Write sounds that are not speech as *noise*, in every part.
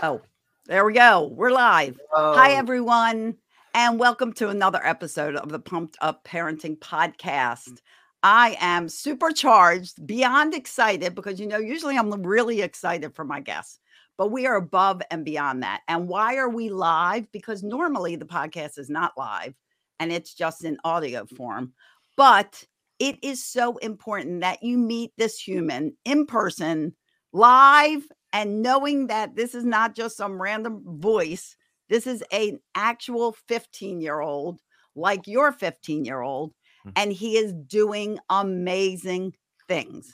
Oh, there we go. We're live. Hi, everyone, and welcome to another episode of the Pumped Up Parenting Podcast. I am supercharged, beyond excited, because you know, usually I'm really excited for my guests, but we are above and beyond that. And why are we live? Because normally the podcast is not live and it's just in audio form. But it is so important that you meet this human in person, live, and knowing that this is not just some random voice. This is an actual 15 year old, like your 15 year old, Mhm. and he is doing amazing things.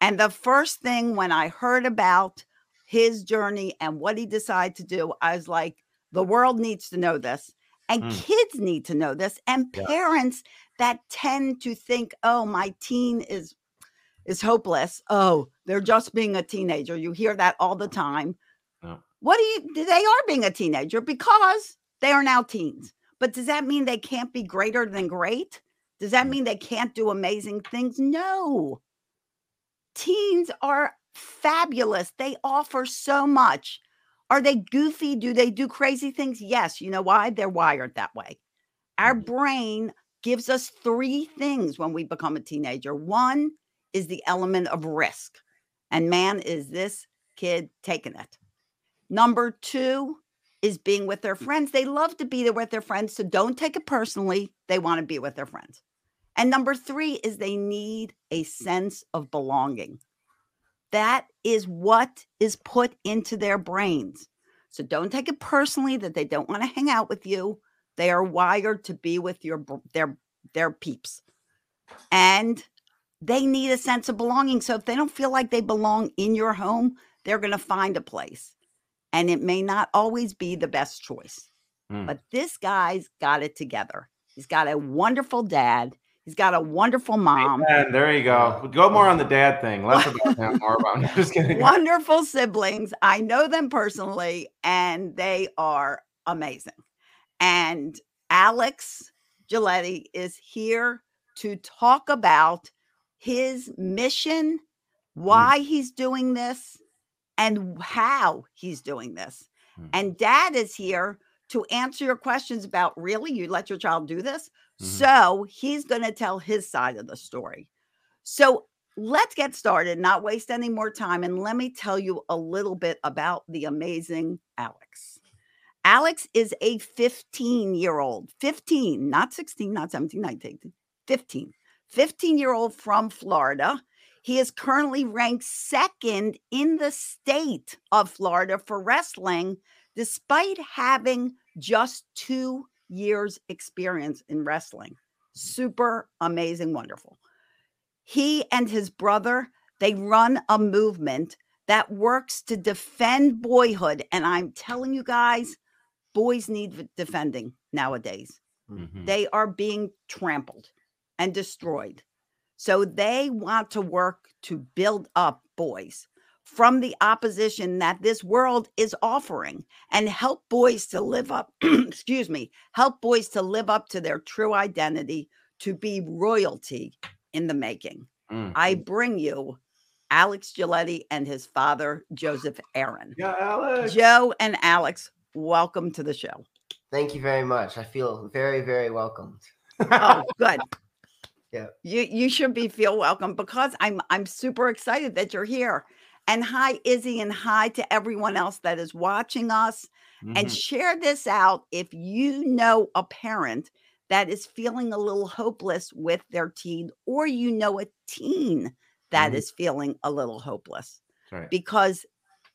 And the first thing when I heard about his journey and what he decided to do, I was like, the world needs to know this. And Mm. kids need to know this. And Yeah. parents that tend to think, oh, my teen is is hopeless. Oh, they're just being a teenager. You hear that all the time. What do you they are being a teenager because they are now teens. But does that mean they can't be greater than great? Does that Mm. mean they can't do amazing things? No. Teens are fabulous. They offer so much. Are they goofy? Do they do crazy things? Yes. You know why? They're wired that way. Our Mhm. brain gives us three things when we become a teenager. One is the element of risk. And man, is this kid taking it. Number two is being with their mm. friends. They love to be there with their friends. So don't take it personally. They want to be with their friends. And number three is they need a mm. sense of belonging. That is what is put into their brains. So don't take it personally that they don't want to hang out with you. They are wired to be with your their their peeps. And they need a sense of belonging. So if they don't feel like they belong in your home, they're going to find a place. And it may not always be the best choice. Mm. But this guy's got it together. He's got a wonderful dad. He's got a wonderful mom. And there you go. Go more on the dad thing. Less *laughs* about him, more about. *laughs* I'm just kidding. wonderful siblings. I know them personally, and they are amazing. And Alex Giglietti is here to talk about his mission, why he's doing this, and how he's doing this. Mm. And dad is here to answer your questions about really, you let your child do this? Mhm. So he's going to tell his side of the story. So let's get started, not waste any more time. And let me tell you a little bit about the amazing Alex. Alex is a 15 year old, 15, not 16, not 17, 19, 15, 15 year old from Florida. He is currently ranked second in the state of Florida for wrestling, despite having just two years' experience in wrestling. Super amazing, wonderful. He and his brother, they run a movement that works to defend boyhood. And I'm telling you guys, boys need defending nowadays. Mhm. They are being trampled and destroyed. So they want to work to build up boys from the opposition that this world is offering and help boys to live up, *clears throat* excuse me, help boys to live up to their true identity, to be royalty in the making. Mm. I bring you Alex Giglietti and his father, Joseph Aaron. Yeah, Alex. Joe and Alex, welcome to the show. Thank you very much. I feel very, very welcomed. Oh, *laughs* good. Yeah. You you should be feel welcome because I'm I'm super excited that you're here. And hi Izzy and hi to everyone else that is watching us and Mhm. share this out if you know a parent that is feeling a little hopeless with their teen or you know a teen that is Mhm. feeling a little hopeless right. because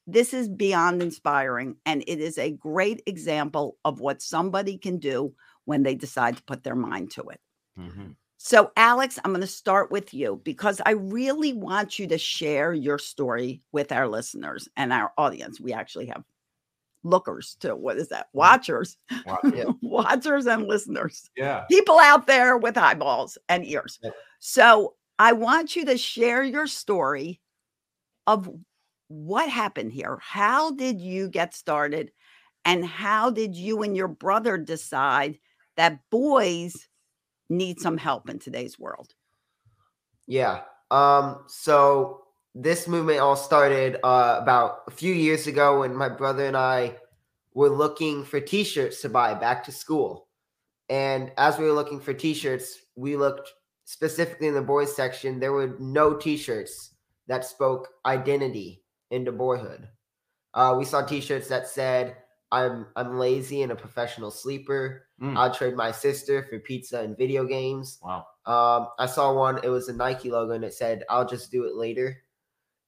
this is beyond inspiring and it is a great example of what somebody can do when they decide to put their mind to it. Mhm. So, Alex, I'm going to start with you because I really want you to share your story with our listeners and our audience. We actually have lookers too. What is that? Mm-hmm. Watchers, Wow. Yeah. *laughs* watchers, and listeners. Yeah. People out there with eyeballs and ears. Yep. So, I want you to share your story of what happened here. How did you get started? And how did you and your brother decide that boys need some help in today's world? Yeah. Um, so this movement all started uh, about a few years ago when my brother and I were looking for T-shirts to buy back to school. And as we were looking for T-shirts, we looked specifically in the boys section. There were no T-shirts that spoke identity into boyhood. Uh, we saw T-shirts that said, "I'm I'm lazy and a professional sleeper. Mm. I'll trade my sister for pizza and video games." Wow. Um, I saw one. It was a Nike logo, and it said, "I'll just do it later."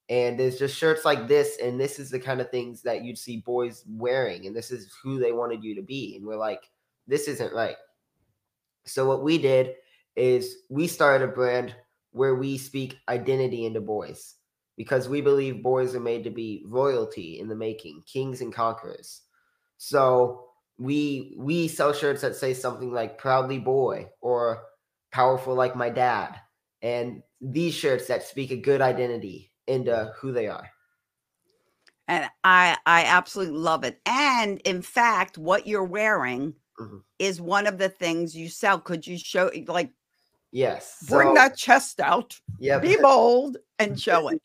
And there's just shirts like this, and this is the kind of things that you'd see boys wearing, and this is who they wanted you to be. And we're like, this isn't right. So what we did is we started a brand where we speak identity into boys because we believe boys are made to be royalty in the making, kings and conquerors. So we we sell shirts that say something like proudly boy or powerful like my dad and these shirts that speak a good identity into who they are. And I I absolutely love it. And in fact, what you're wearing Mhm. is one of the things you sell. Could you show like Yes. bring so- that chest out, yeah be bold, and *laughs* show it?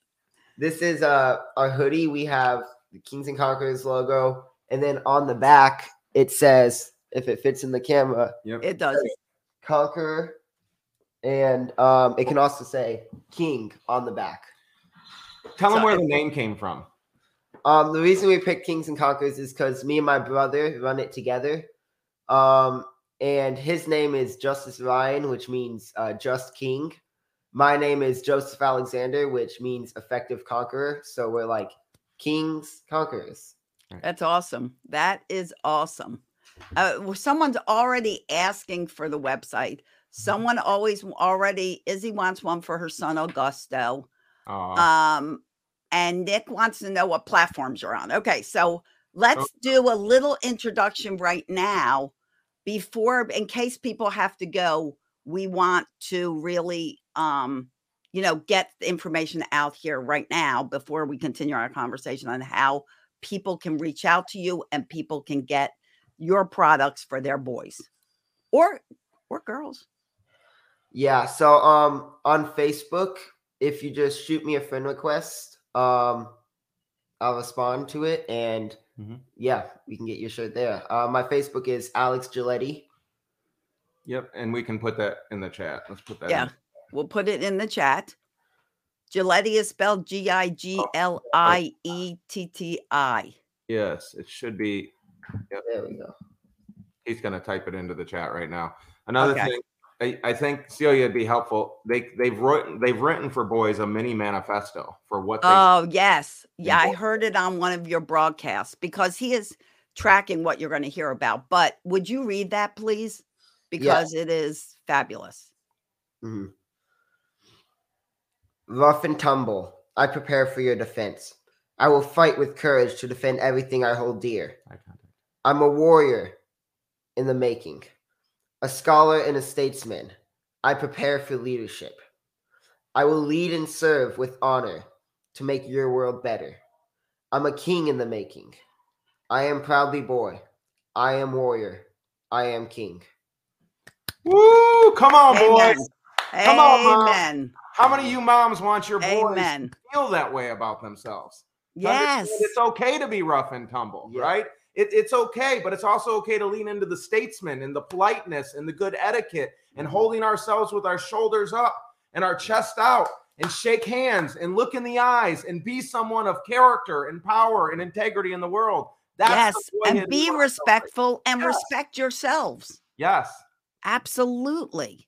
This is uh our hoodie. We have the Kings and Conquerors logo, and then on the back it says, if it fits in the camera, Yep. It does. Conquer, and um, it can also say King on the back. Tell them where the name came from. Um, the reason we picked Kings and Conquerors is because me and my brother run it together. Um, and his name is Justice Ryan, which means uh, just king. My name is Joseph Alexander, which means effective conqueror. So we're like kings, conquerors. That's awesome. That is awesome. Uh, someone's already asking for the website. Someone always already Izzy wants one for her son Augusto. Aw. Um, and Nick wants to know what platforms you're on. Okay, so let's do a little introduction right now before, in case people have to go. We want to really, um, you know, get the information out here right now before we continue our conversation on how people can reach out to you and people can get your products for their boys or or girls. Yeah. So um, on Facebook, if you just shoot me a friend request, um, I'll respond to it, and Mhm. yeah, we can get your shirt there. Uh, my Facebook is Alex Giglietti. Yep. And we can put that in the chat. Let's put that. Yeah. in. We'll put it in the chat. Giglietti is spelled G I G L I E T T I. Yes. It should be. There we go. He's going to type it into the chat right now. Another Okay. thing, I, I think Celia would be helpful. They they've written they've written for boys a mini manifesto for what they Oh, yes. Yeah, I heard it on one of your broadcasts because he is tracking what you're going to hear about. But would you read that, please? Because it is fabulous. Mhm. Rough and tumble, I prepare for your defense. I will fight with courage to defend everything I hold dear. Eye contact. I'm a warrior in the making, a scholar and a statesman. I prepare for leadership. I will lead and serve with honor to make your world better. I'm a king in the making. I am proudly boy. I am warrior. I am king. Woo! Come on, Amen. boys. Come on, Mom. How many of you moms want your boys Amen. to feel that way about themselves? Yes. It's okay to be rough and tumble, Yeah. right? It, it's okay, but it's also okay to lean into the statesman and the politeness and the good etiquette and mm-hmm. holding ourselves with our shoulders up and our chest out and shake hands and look in the eyes and be someone of character and power and integrity in the world. That's yes. And be respectful and Yes. respect yourselves. Yes. Absolutely.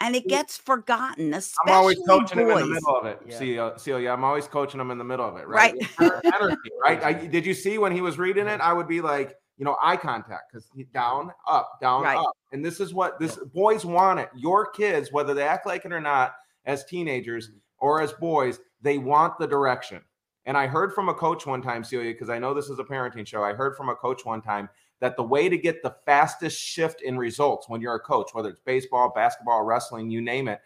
And it gets forgotten, especially I'm always coaching him in the middle of it. Yeah. Celia, uh, Celia, I'm always coaching him in the middle of it, right? Right. Energy, right? I, did you see when he was reading it? I would be like, you know, eye contact because down, up, down, Right. up. And this is what this boys want it. Your kids, whether they act like it or not, as teenagers mm-hmm. or as boys, they want the direction. And I heard from a coach one time, Celia, because I know this is a parenting show. I heard from a coach one time that the way to get the fastest shift in results when you're a coach, whether it's baseball, basketball, wrestling, you name it,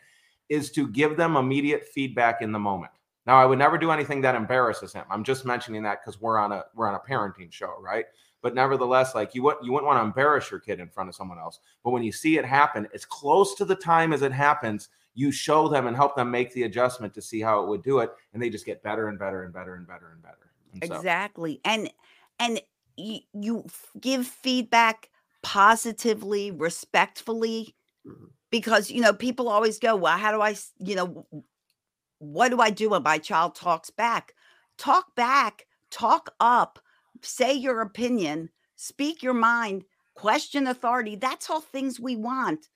is to give them immediate feedback in the moment. Now, I would never do anything that embarrasses him. I'm just mentioning that because we're on a we're on a parenting show, right? But nevertheless, like you wouldn't you wouldn't want to embarrass your kid in front of someone else. But when you see it happen, as close to the time as it happens, you show them and help them make the adjustment to see how it would do it, and they just get better and better and better and better and better. And so- Exactly. And and you, you give feedback positively, respectfully Mhm. because you know people always go, "Well, how do I, you know, what do I do when my child talks back?" Talk back, talk up, say your opinion, speak your mind, question authority. That's all things we want.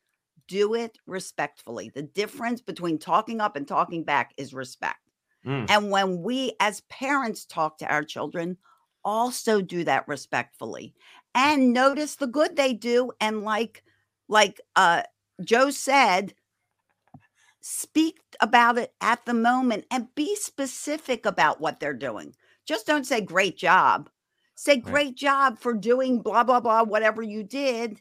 Do it respectfully. The difference between talking up and talking back is respect. Mm. And when we as parents talk to our children, also do that respectfully and notice the good they do. And like, like uh Joe said, speak about it at the moment and be specific about what they're doing. Just don't say great job. Say great job for doing blah blah blah whatever you did.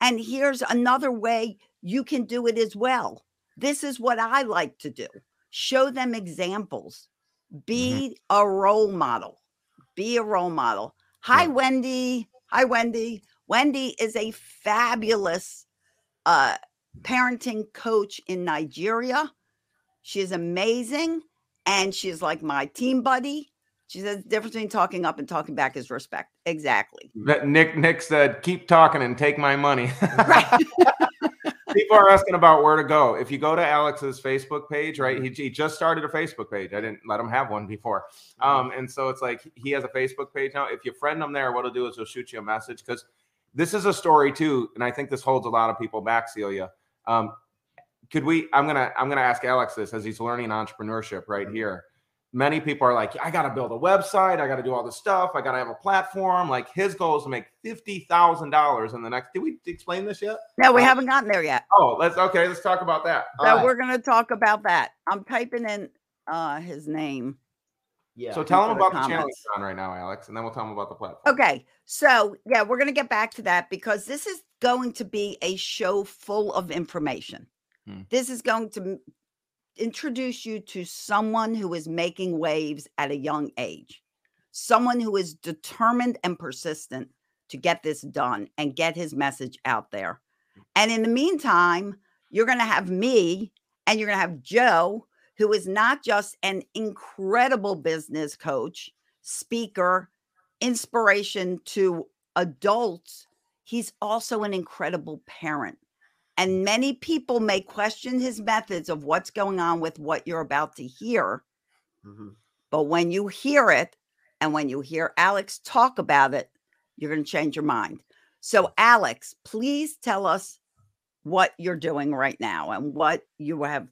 And here's another way you can do it as well. This is what I like to do. Show them examples. Be a role model. Be a role model. Hi, Yeah. Wendy. Hi, Wendy. Wendy is a fabulous uh, parenting coach in Nigeria. She is amazing. And she's like my team buddy. She says the difference between talking up and talking back is respect. Exactly. That Nick Nick said, "Keep talking and take my money." Right. *laughs* *laughs* People are asking about where to go. If you go to Alex's Facebook page, right? He, he just started a Facebook page. I didn't let him have one before. Um, and so it's like he has a Facebook page now. If you friend him there, what he'll do is he'll shoot you a message because this is a story too, and I think this holds a lot of people back, Celia. Um, could we? I'm gonna I'm gonna ask Alex this as he's learning entrepreneurship right here. Many people are like, I got to build a website. I got to do all this stuff. I got to have a platform. Like his goal is to make fifty thousand dollars in the next. Did we explain this yet? No, we Uh, haven't gotten there yet. Oh, let's okay. Let's talk about that. So All right. we're going to talk about that. I'm typing in uh, his name. Yeah. So tell for them the about the challenge comments. you're on right now, Alex, and then we'll tell them about the platform. Okay. So, yeah, we're going to get back to that because this is going to be a show full of information. Hmm. This is going to m- introduce you to someone who is making waves at a young age, someone who is determined and persistent to get this done and get his message out there. And in the meantime, you're going to have me and you're going to have Joe, who is not just an incredible business coach, speaker, inspiration to adults, he's also an incredible parent. And many people may question his methods of what's going on with what you're about to hear. Mhm. But when you hear it and when you hear Alex talk about it, you're going to change your mind. So, Alex, please tell us what you're doing right now and what you have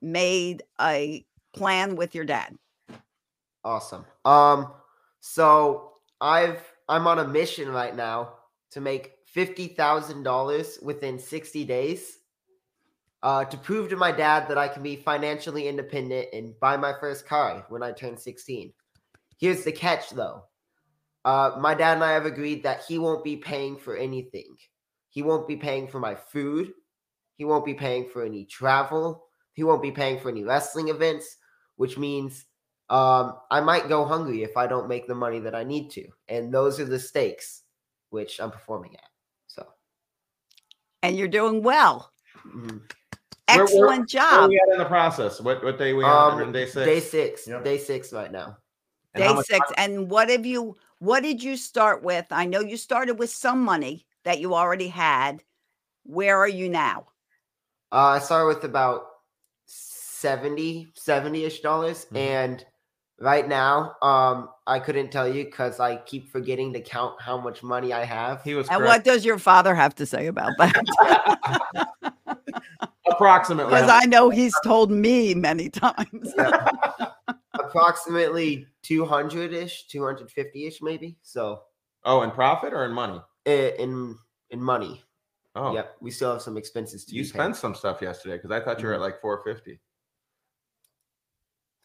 made a plan with your dad. Awesome. Um, so I've I'm on a mission right now to make fifty thousand dollars within sixty days. Uh, to prove to my dad that I can be financially independent and buy my first car when I turn 16. Here's the catch though. Uh, my dad and I have agreed that he won't be paying for anything. He won't be paying for my food. He won't be paying for any travel. He won't be paying for any wrestling events, which means um, I might go hungry if I don't make the money that I need to. And those are the stakes which I'm performing at. So, And you're doing well. mhm. Where- where- Excellent Where are job. we at in the process? What what day we on? Um, day six. day six, Yep. day six right now. And Day six. time- And what have you, what did you start with? I know you started with some money that you already had. Where are you now? Uh, I started with about 70, 70 ish dollars. Mhm. And right now, um, I couldn't tell you because I keep forgetting to count how much money I have. He was And correct. what does your father have to say about that? *laughs* approximately. Because I know he's told me many times. *laughs* Approximately 200 ish, 250 ish, maybe. So, oh, in profit or in money? in in money. Oh, Yep, we still have some expenses to you be paid. spent some stuff yesterday because I thought you were at Mhm. like four fifty.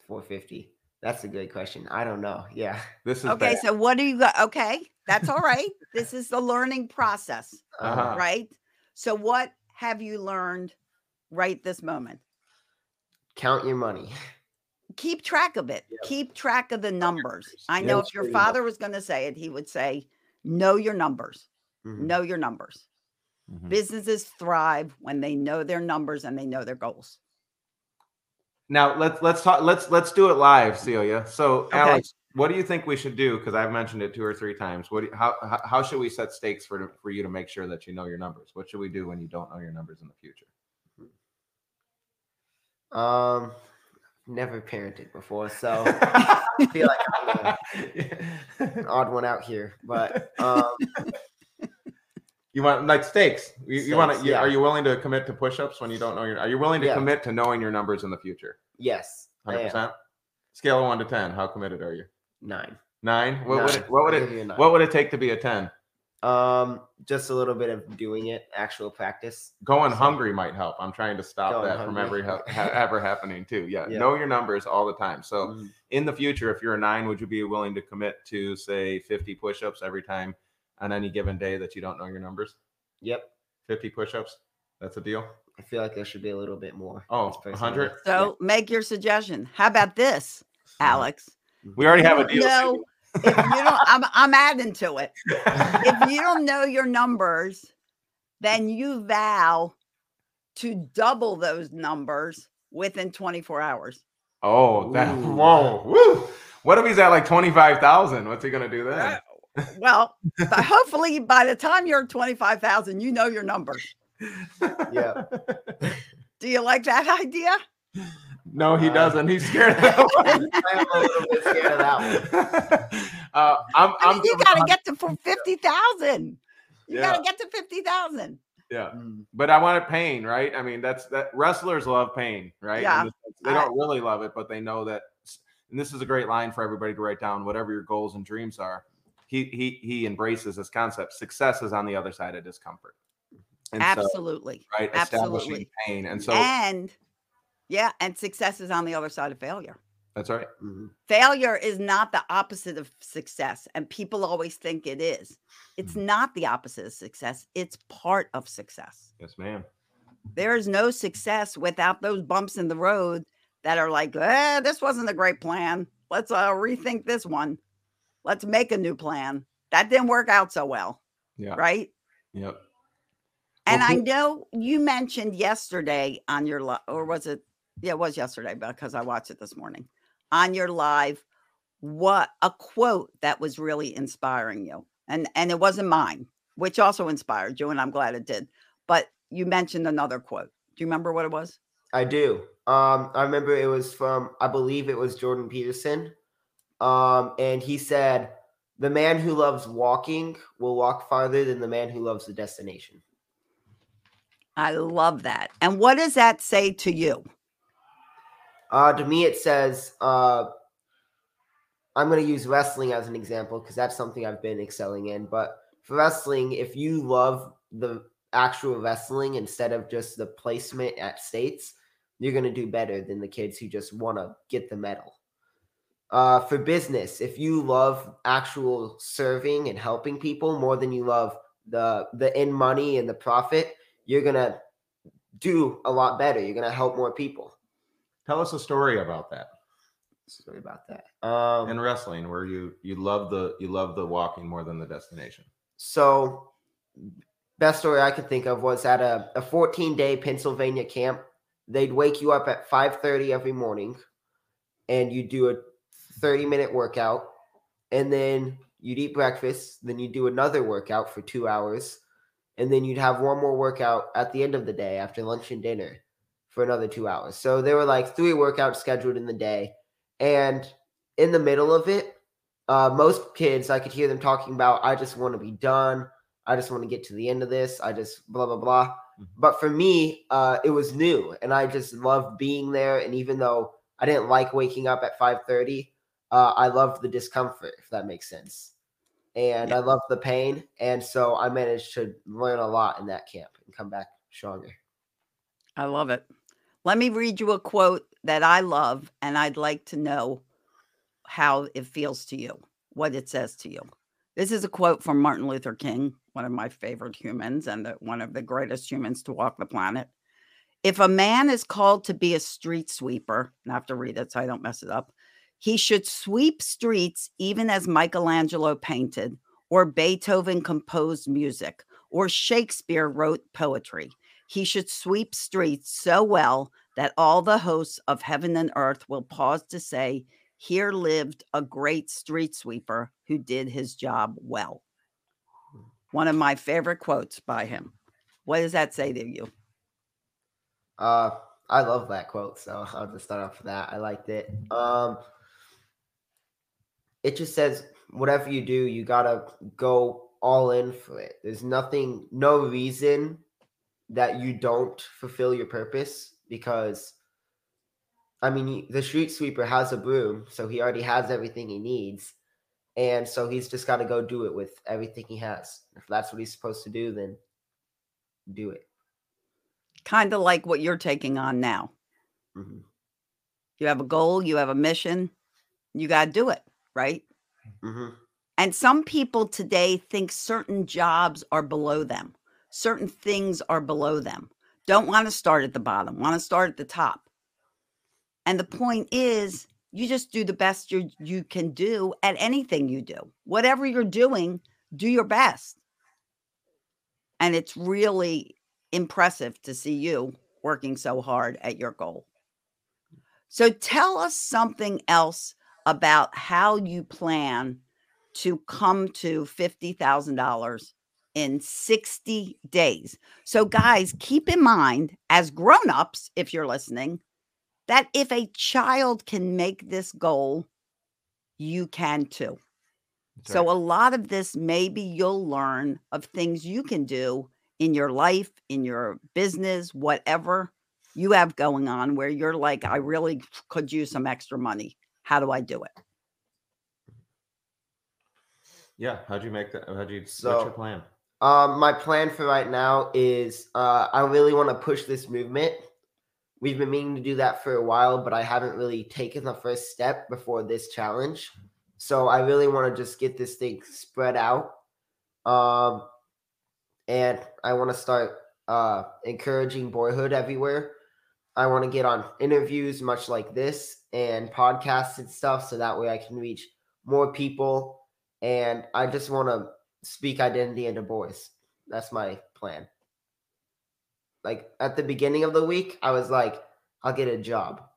450. That's a good question. I don't know. Yeah. This is Okay, bad. so what do you got? Okay, that's all right. this is the learning process, Uh-huh. right? So, what have you learned right this moment? Count your money. Keep track of it. Keep track of the numbers. I know Yes, if your pretty much. father was going to say it, he would say, Know your numbers. Mhm. Know your numbers. Mhm. Businesses thrive when they know their numbers and they know their goals. Now let's let's talk. Let's let's do it live, Celia. So, Okay. Alex, what do you think we should do? Because I've mentioned it two or three times. What? Do you, how how- how should we set stakes for for you to make sure that you know your numbers? What should we do when you don't know your numbers in the future? Um, never parented before, so *laughs* I feel like I'm an *laughs* odd one out here. But um, you want like stakes. You, you want to? yeah. Are you willing to commit to push-ups when you don't know your? Are you willing to Yeah. commit to knowing your numbers in the future? yes, Hundred percent. Scale of one to ten. How committed are you? nine. Nine. What would it? What would it? give you a nine. What would it take to be a ten? Um, just a little bit of doing it, actual practice. Going So- hungry might help. I'm trying to stop that from every ha- *laughs* ever happening too. Yeah. Yeah. know your numbers all the time. So Mhm. in the future, if you're a nine, would you be willing to commit to say 50 push-ups every time on any given day that you don't know your numbers? Yep, 50 push-ups. That's a deal. I feel like there should be a little bit more. Oh, 100? So make your suggestion. How about this, Alex? We already have a deal. No, if you don't, I'm I'm adding to it. *laughs* If you don't know your numbers, then you vow to double those numbers within 24 hours. oh, that Ooh. whoa, woo. What if he's at like 25,000? What's he gonna do then? Well, but hopefully by the time you're 25,000, you know your numbers. Yeah. *laughs* Do you like that idea? No, he Uh, doesn't. He's scared of that *laughs* one. I'm a little bit scared of that one. *laughs* uh, I'm, I I'm you got to get to for 50,000. You got Yeah. to get to 50,000. yeah. Mm. but I wanted pain, right? I mean, that's that wrestlers love pain, right? Yeah. the they don't really love it, but they know that. And this is a great line for everybody to write down. Whatever your goals and dreams are, he he he embraces this concept. Success is on the other side of discomfort. And so, Absolutely. right, establishing absolutely. pain, and so and yeah, and success is on the other side of failure. that's right. Mhm. Failure is not the opposite of success. And people always think it is. It's not the opposite of success, it's part of success. Yes, ma'am. There is no success without those bumps in the road that are like, eh, this wasn't a great plan. Let's uh, rethink this one. Let's make a new plan. That didn't work out so well. Yeah. Right. Yep. And Well, I who- know you mentioned yesterday on your live, or was it? Yeah, it was yesterday because I watched it this morning on your live. What a quote that was really inspiring you, and and it wasn't mine, which also inspired you, and I'm glad it did. But you mentioned another quote. Do you remember what it was? I do. Um, I remember it was from, I believe it was Jordan Peterson. Um, and he said, The man who loves walking will walk farther than the man who loves the destination. I love that. And what does that say to you? Uh, to me, it says, uh, I'm going to use wrestling as an example because that's something I've been excelling in. But for wrestling, if you love the actual wrestling instead of just the placement at states, you're going to do better than the kids who just want to get the medal. Uh, for business, if you love actual serving and helping people more than you love the the in money and the profit, you're gonna do a lot better. You're gonna help more people. Tell us a story about that Story about that. Um, in wrestling, where you you love the you love the walking more than the destination. so, best story I could think of was at a, a 14 day Pennsylvania camp. They'd wake you up at 5:30 every morning, and you do a 30 minute workout, and then you'd eat breakfast. Then you'd do another workout for two hours, and then you'd have one more workout at the end of the day after lunch and dinner for another two hours. So there were like three workouts scheduled in the day, and in the middle of it, uh, most kids I could hear them talking about, I just want to be done. I just want to get to the end of this. I just blah blah blah. Mhm. But for me, uh, it was new, and I just loved being there. And even though I didn't like waking up at five thirty, uh, I loved the discomfort, if that makes sense. And I loved the pain, and so I managed to learn a lot in that camp and come back stronger. I love it. Let me read you a quote that I love, and I'd like to know how it feels to you, what it says to you. This is a quote from Martin Luther King, one of my favorite humans and the, one of the greatest humans to walk the planet. If a man is called to be a street sweeper, and I have to read it so I don't mess it up, he should sweep streets even as Michelangelo painted, or Beethoven composed music, or Shakespeare wrote poetry. He should sweep streets so well that all the hosts of heaven and earth will pause to say, Here lived a great street sweeper who did his job well. One of my favorite quotes by him. What does that say to you? Uh, I love that quote, so I'll just start off with that. I liked it. Um, it just says, whatever you do, you gotta go all in for it. There's nothing, no reason that you don't fulfill your purpose because I mean, the street sweeper has a broom, so he already has everything he needs. And so he's just got to go do it with everything he has. If that's what he's supposed to do, then do it. Kind of like what you're taking on now. hmm You have a goal, you have a mission, you got to do it, right? hmm And some people today think certain jobs are below them, certain things are below them. Don't want to start at the bottom, want to start at the top. And the point is, you just do the best you you can do at anything you do. Whatever you're doing, do your best. And it's really impressive to see you working so hard at your goal. So tell us something else about how you plan to come to $50,000 in 60 days. So, guys, keep in mind as grown-ups, if you're listening, that if a child can make this goal, you can too. That's So, right. a lot of this maybe you'll learn of things you can do in your life, in your business, whatever you have going on, where you're like, I really could use some extra money. How do I do it? yeah. How'd you make that? How'd you? what's So- your plan? Um, my plan for right now is uh, I really want to push this movement. We've been meaning to do that for a while, but I haven't really taken the first step before this challenge. So I really want to just get this thing spread out. Um, and I want to start uh, encouraging boyhood everywhere. I want to get on interviews, much like this, and podcasts and stuff, so that way I can reach more people. And I just want to speak identity into boys. That's my plan. Like at the beginning of the week, I was like, I'll get a job.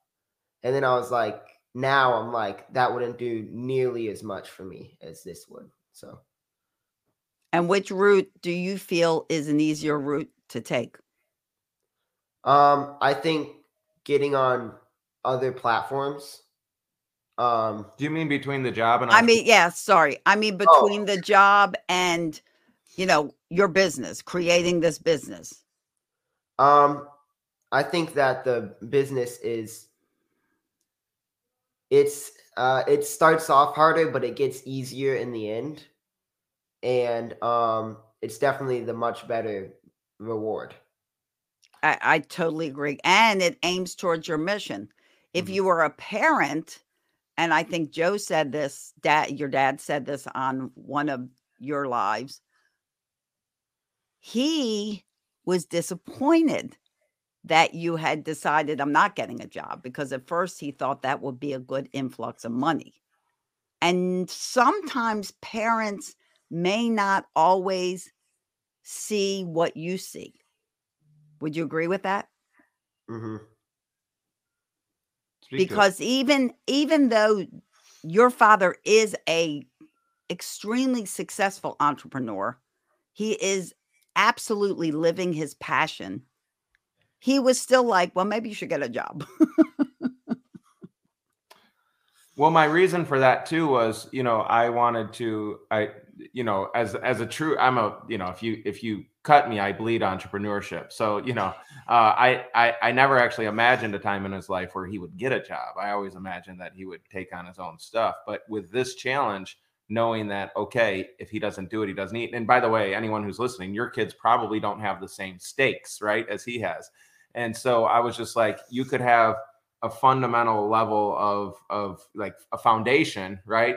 And then I was like, now I'm like, that wouldn't do nearly as much for me as this would. So And which route do you feel is an easier route to take? um I think getting on other platforms. Um Do you mean between the job and? I mean, yeah, sorry. I mean, Oh. between the job and, you know, your business, creating this business. Um, I think that the business is it's uh it starts off harder, but it gets easier in the end. And um it's definitely the much better reward. I, I totally agree. And it aims towards your mission. If Mhm. you were a parent, and I think Joe said this, dad, your dad said this on one of your lives, he was disappointed that you had decided I'm not getting a job because at first he thought that would be a good influx of money. And sometimes parents may not always see what you see. Would you agree with that? hmm Speak because even even though your father is a extremely successful entrepreneur he is absolutely living his passion. He was still like well maybe you should get a job. Well, my reason for that too was, you know, I wanted to, I, you know, as as a true, I'm a, you know, if you if you cut me, I bleed entrepreneurship. So, you know, uh, I I I never actually imagined a time in his life where he would get a job. I always imagined that he would take on his own stuff. But with this challenge, knowing that okay, if he doesn't do it, he doesn't eat. And by the way, anyone who's listening, your kids probably don't have the same stakes, right, as he has. And so I was just like, you could have a fundamental level of of like a foundation, right?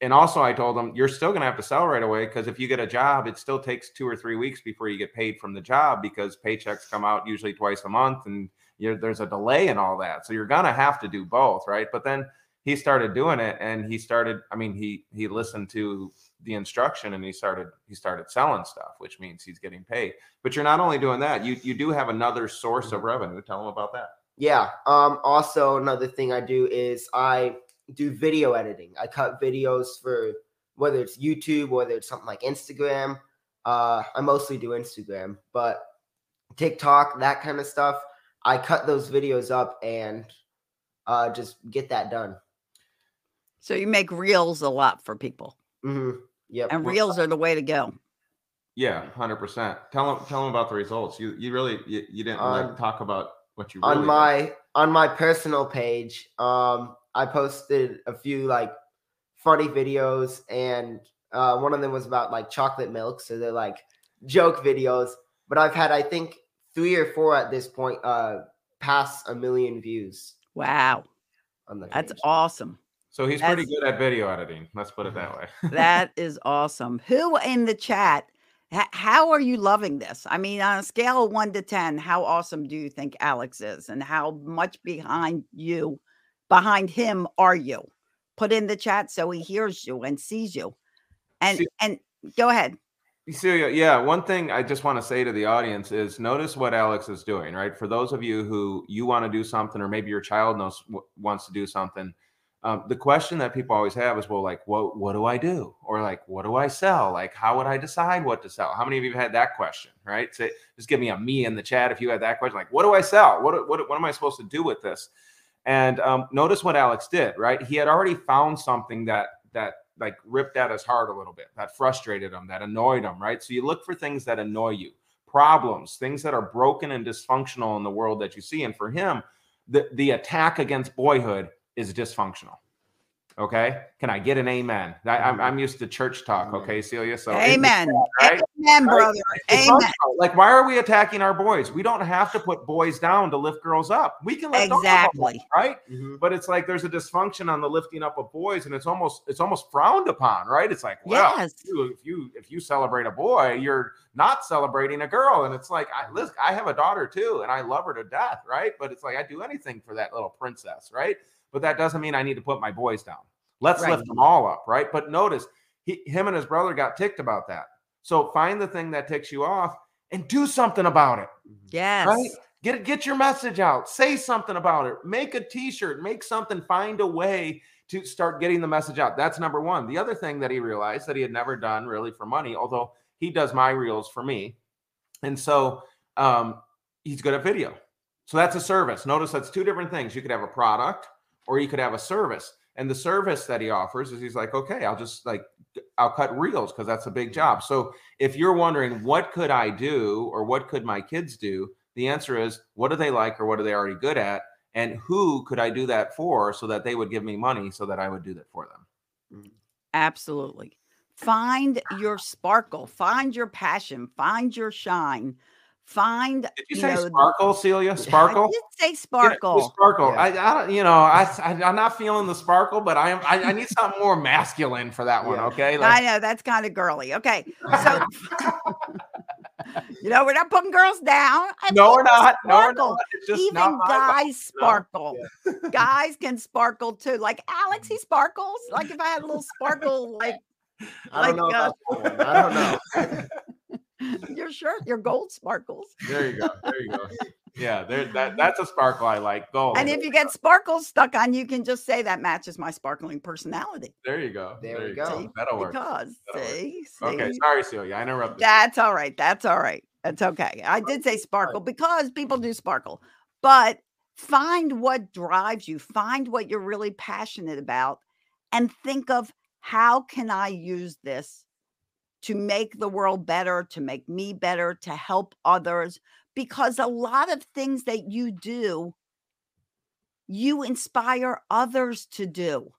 And also, I told him you're still going to have to sell right away because if you get a job, it still takes two or three weeks before you get paid from the job because paychecks come out usually twice a month, and there's a delay and all that. So you're going to have to do both, right? But then he started doing it and he started i mean he he listened to the instruction and he started he started selling stuff which means he's getting paid but you're not only doing that you you do have another source of revenue tell him about that Yeah. Um, also, another thing I do is I do video editing. I cut videos for whether it's YouTube, whether it's something like Instagram. Uh, I mostly do Instagram, but TikTok, that kind of stuff. I cut those videos up and uh, just get that done. So you make reels a lot for people, hmm Yep. and reels are the way to go. yeah 100% tell them, tell them about the results you you really you, you didn't like talk about what you really on did. my on my personal page um i posted a few like funny videos and uh one of them was about like chocolate milk so they're like joke videos but i've had i think three or four at this point uh past a million views Wow, on the that's page. awesome. so he's pretty good at video editing let's put it that way *laughs* That is awesome. Who in the chat? How are you loving this? I mean, on a scale of one to 10, how awesome do you think Alex is? And how much behind you, behind him are you? Put in the chat so he hears you and sees you. And, See- and go ahead. Celia, yeah, one thing I just want to say to the audience is notice what Alex is doing, right? For those of you who you want to do something, or maybe your child knows wants to do something, um, the question that people always have is, well, like, what what do I do, or like, what do I sell? Like, how would I decide what to sell? How many of you have had that question, right? Say, just give me a me in the chat if you had that question, like, what do I sell? What what what am I supposed to do with this? And um, notice what Alex did, right? He had already found something that that like ripped at his heart a little bit, that frustrated him, that annoyed him, right? So you look for things that annoy you, problems, things that are broken and dysfunctional in the world that you see. And for him, the the attack against boyhood is dysfunctional. Okay, can I get an amen? I, I'm, I'm used to church talk. Okay, Celia. So it's- Amen. right? Amen, brother. it's Amen. functional. Like, why are we attacking our boys? We don't have to put boys down to lift girls up. We can lift all of them up, Exactly. right? Mhm. but it's like there's a dysfunction on the lifting up of boys and it's almost it's almost frowned upon right it's like well Yes. if, you, if you if you celebrate a boy you're not celebrating a girl and it's like i listen i have a daughter too and i love her to death right but it's like i do anything for that little princess right but that doesn't mean i need to put my boys down let's Right. lift them all up right but notice he, him and his brother got ticked about that so find the thing that ticks you off and do something about it Yes. right? Get get your message out. Say something about it. Make a T-shirt. Make something. Find a way to start getting the message out. That's number one. The other thing that he realized that he had never done really for money, although he does my reels for me, and so um, he's good at video. So that's a service. Notice that's two different things. You could have a product or you could have a service. And the service that he offers is he's like, okay, I'll just like I'll cut reels because that's a big mm-hmm. job. So if you're wondering what could I do or what could my kids do, the answer is what do they like or what are they already good at? And who could I do that for so that they would give me money so that I would do that for them? Mm-hmm. Absolutely. Find your sparkle, find your passion, find your shine, find. Did you you say know, sparkle, Celia? *laughs* I Sparkle? did say Yeah, sparkle. sparkle. Yeah. I, I don't, you know, I, *laughs* I, I'm not feeling the sparkle, but I am. I, I need something more masculine for that one. Yeah. Okay. I know that's kind of girly. Okay. So, *laughs* you know, we're not putting girls down. I no, we're not. No, we're sparkle. not. Just Even not my vibe. guys sparkle. Guys can sparkle too. Like Alex, he sparkles. Like if I had a little sparkle, like i don't know Like, uh, that one. i don't know *laughs* your shirt, your gold sparkles. There you go. There you go. *laughs* Yeah, there. That, that's a sparkle I like. Gold. And if you get sparkles stuck on, you can just say that matches my sparkling personality. there you go. There we you go. See? That'll work. Because That'll work. see, see, Okay. Sorry, Celia. I interrupted. That's all right. That's all right. That's okay. I did say sparkle because people do sparkle, but find what drives you, find what you're really passionate about, and think of how can I use this to make the world better, to make me better, to help others. Because a lot of things that you do, you inspire others to do.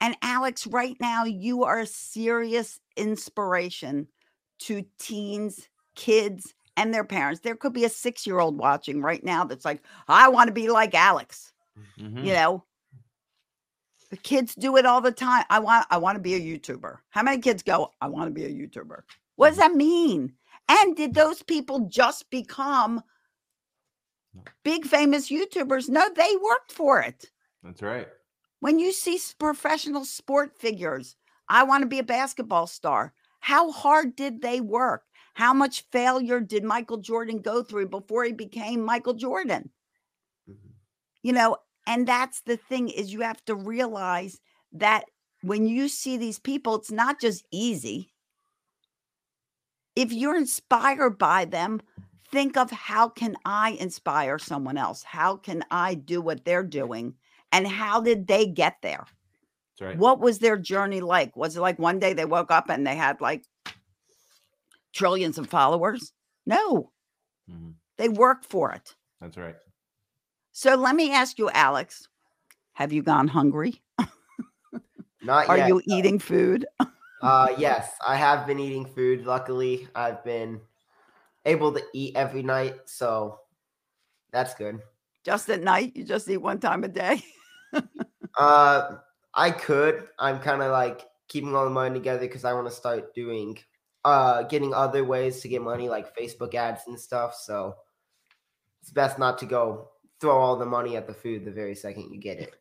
And Alex, right now, you are a serious inspiration to teens, kids, and their parents. There could be a six year old watching right now that's like, I want to be like Alex. Mhm. You know, the kids do it all the time. I want, I want to be a YouTuber. How many kids go, I want to be a YouTuber? What does that mean? And did those people just become big famous YouTubers? No, they worked for it. That's right. When you see professional sport figures, I want to be a basketball star. How hard did they work? How much failure did Michael Jordan go through before he became Michael Jordan? Mm-hmm. You know, and that's the thing is you have to realize that when you see these people, it's not just easy. If you're inspired by them, think of how can I inspire someone else? How can I do what they're doing? And how did they get there? That's right. What was their journey like? Was it like one day they woke up and they had like trillions of followers? No, Mhm. they worked for it. That's right. So let me ask you, Alex, have you gone hungry? Not *laughs* Are yet. you eating food? Uh, yes, I have been eating food. Luckily, I've been able to eat every night, so that's good. Just at night? You just eat one time a day? Uh, I could. I'm kind of like keeping all the money together because I want to start doing, uh, getting other ways to get money like Facebook ads and stuff. So it's best not to go throw all the money at the food the very second you get it.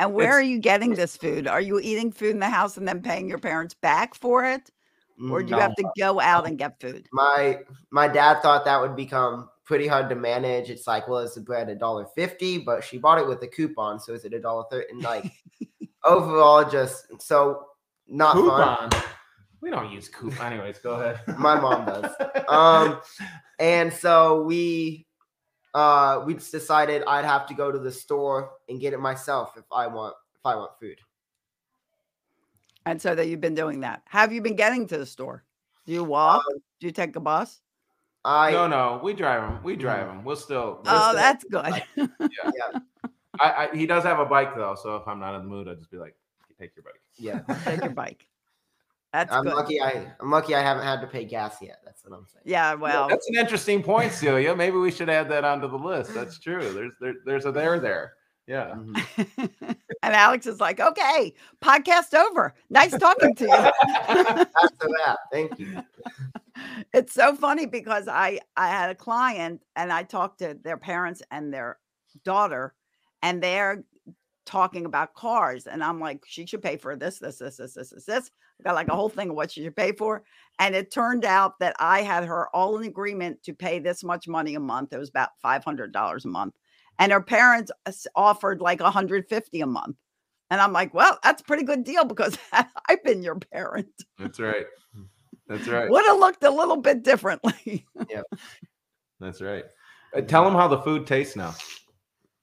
And where It's- are you getting this food? Are you eating food in the house and then paying your parents back for it? Or do you have to go out and get food? my my dad thought that would become pretty hard to manage. It's like, well, is the bread a dollar fifty? But she bought it with a coupon, so is it a dollar thirty? And like *laughs* overall, just so not fun. We don't use coupon. Anyways, go ahead. My mom does. *laughs* Um, and so we uh we just decided I'd have to go to the store and get it myself if I want if I want food. And so that you've been doing that. Have you been getting to the store? Do you walk? Do you take a bus? I no, no, we drive him. We drive him. We'll still. we'll Oh, still- that's good. *laughs* I, I, he does have a bike though, so if I'm not in the mood, I'll just be like, "Take your bike." yeah. take your bike. That's I'm good. lucky I I'm lucky I haven't had to pay gas yet. That's what I'm saying. Yeah, well, That's an interesting point, Celia. Maybe we should add that onto the list. That's true. There's there, there's a there there. Yeah. Mhm. *laughs* and Alex is like, okay, podcast over. Nice talking to you. *laughs* After that, thank you. *laughs* it's so funny because I I had a client and I talked to their parents and their daughter, and they're talking about cars, and I'm like, she should pay for this, this, this, this, this, this, this. I got like a whole thing of what she should pay for, and it turned out that I had her all in agreement to pay this much money a month. It was about five hundred dollars a month, and her parents offered like 150 a month. And I'm like, well, that's a pretty good deal because *laughs* I've been your parent. That's right. That's *laughs* right. Would have looked a little bit differently. Yeah. *laughs* That's right. Uh, tell them how the food tastes now.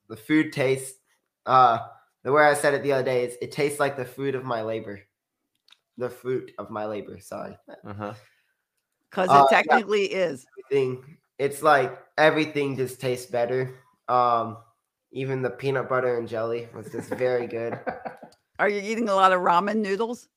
The food tastes uh the way I said it the other day is it tastes like the fruit of my labor. The fruit of my labor, sorry. Uh-huh. because Uh, it yeah. technically is. Everything it's like everything just tastes better. Um even the peanut butter and jelly was just very good. *laughs* Are you eating a lot of ramen noodles?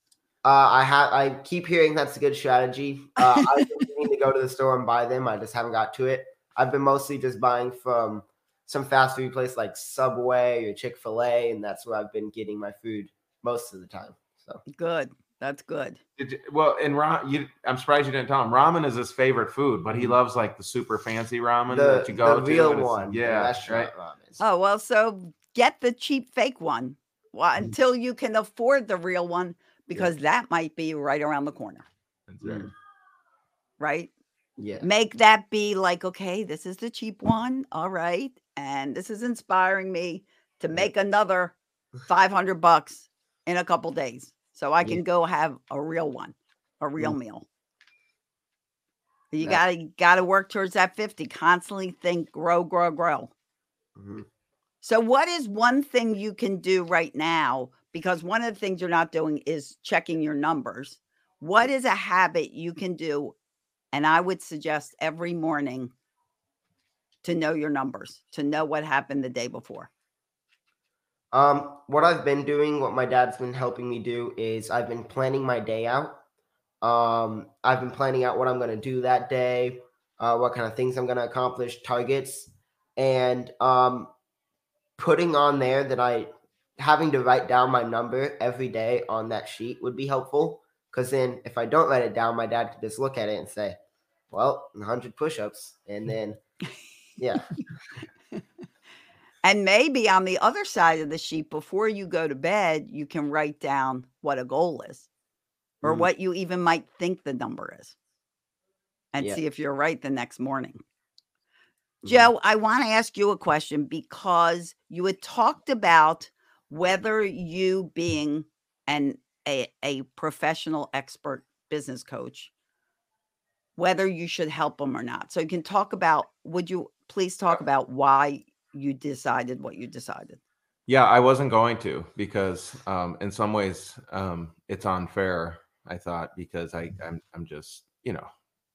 Uh, I have. I keep hearing that's a good strategy. Uh, I *laughs* need to go to the store and buy them. I just haven't got to it. I've been mostly just buying from some fast food place like Subway or Chick Fil A, and that's where I've been getting my food most of the time. So Good. That's good. Did you- well, and ra- you, I'm surprised you didn't tell him ramen is his favorite food, but he loves like the super fancy ramen the, that you go the to. real one, Yeah. Yeah, right. ramen. Oh well, so get the cheap fake one well, Mm. until you can afford the real one because that might be right around the corner, right. Mm. right? Yeah, Make that be like, okay, this is the cheap one, all right, and this is inspiring me to make another five hundred bucks in a couple days, so I Yeah. can go have a real one, a real Mm. meal. You That- gotta gotta work towards that fifty. Constantly think, grow, grow, grow. Mhm. So, what is one thing you can do right now? Because one of the things you're not doing is checking your numbers. What is a habit you can do? And I would suggest every morning to know your numbers, to know what happened the day before. Um, what I've been doing, what my dad's been helping me do, is I've been planning my day out. Um, I've been planning out what I'm going to do that day, uh, what kind of things I'm going to accomplish, targets, and um, putting on there that I having to write down my number every day on that sheet would be helpful. Because then, if I don't write it down, my dad could just look at it and say, "Well, 100 push-ups," and *laughs* then, yeah, And maybe on the other side of the sheet, before you go to bed, you can write down what a goal is or Mm. what you even might think the number is and Yeah. see if you're right the next morning. Mhm. Joe, I want to ask you a question because you had talked about whether you being an a, a professional expert business coach, whether you should help them or not. So you can talk about, would you please talk about why you decided what you decided? Yeah, I wasn't going to because um, in some ways um, it's unfair. I thought because I I'm I'm just you know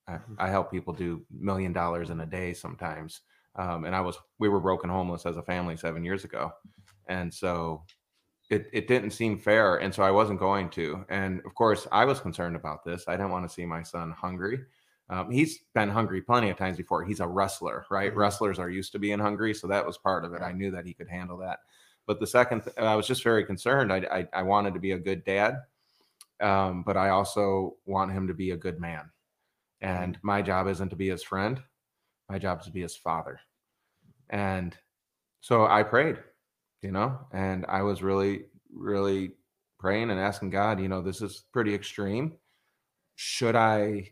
I, I help people do million dollars in a day sometimes, um, and I was we were broken homeless as a family seven years ago, and so it it didn't seem fair, and so I wasn't going to. And of course, I was concerned about this. I didn't want to see my son hungry. Um, he's been hungry plenty of times before. He's a wrestler, right? Mhm. Wrestlers are used to being hungry, so that was part of it. I knew that he could handle that. But the second, th- I was just very concerned. I, I, I wanted to be a good dad, um, but I also want him to be a good man. And my job isn't to be his friend. My job is to be his father. And so I prayed, you know, and I was really, really praying and asking God, you know, this is pretty extreme. Should I,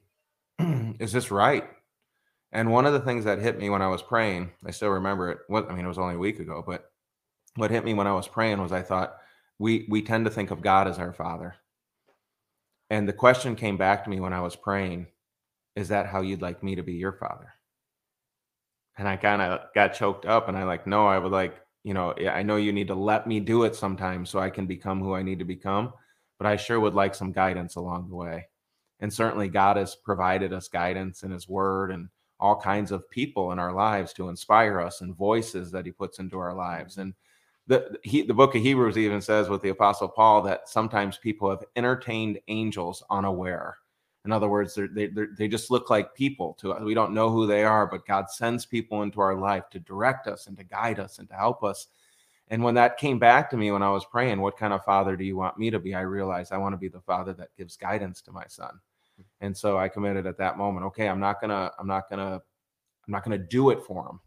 *clears throat* is this right? And one of the things that hit me when I was praying, I still remember it. What I mean, it was only a week ago, but what hit me when I was praying was I thought we we tend to think of God as our father. And the question came back to me when I was praying, is that how you'd like me to be your father? And I kind of got choked up and I like, no, I would like, you know, I know you need to let me do it sometimes so I can become who I need to become, but I sure would like some guidance along the way. And certainly God has provided us guidance in his word and all kinds of people in our lives to inspire us and voices that he puts into our lives. Mm-hmm. And the he, the book of Hebrews even says with the apostle Paul that sometimes people have entertained angels unaware. In other words, they're, they they're, they just look like people to us. We don't know who they are, but God sends people into our life to direct us and to guide us and to help us. And when that came back to me when I was praying, what kind of father do you want me to be? I realized I want to be the father that gives guidance to my son. And so I committed at that moment, okay, I'm not gonna, I'm not gonna, I'm not gonna do it for him,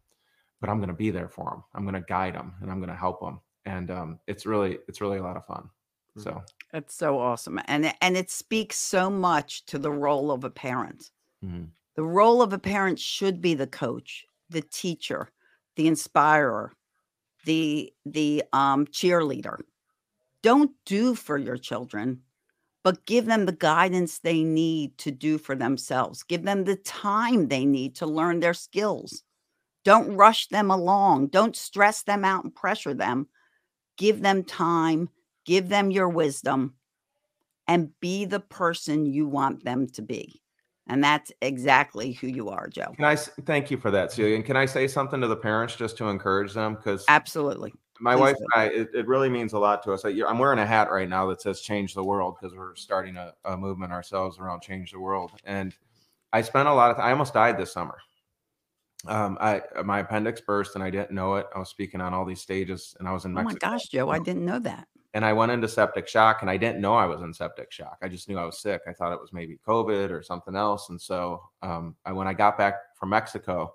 but I'm gonna be there for him. I'm gonna guide him and I'm gonna help him. And um, it's really, it's really a lot of fun. So It's so awesome. And it- and it speaks so much to the role of a parent. mhm. The role of a parent should be the coach, the teacher, the inspirer, the the um cheerleader. Don't do for your children, but give them the guidance they need to do for themselves. Give them the time they need to learn their skills. Don't rush them along. Don't stress them out and pressure them. Give them time, give them your wisdom, and be the person you want them to be. And that's exactly who you are, Joe. can I thank you for that, Celia? And can I say something to the parents just to encourage them? Because Absolutely. My Please wife do. and I, it, it really means a lot to us. I, I'm wearing a hat right now that says "Change the World" because we're starting a, a movement ourselves around change the world. And I spent a lot of. I almost died this summer. Um, I my appendix burst and I didn't know it. I was speaking on all these stages and I was in Oh my gosh, Joe, I didn't know that. and I went into septic shock and I didn't know I was in septic shock. I just knew I was sick. I thought it was maybe COVID or something else. And so um, I, when I got back from Mexico,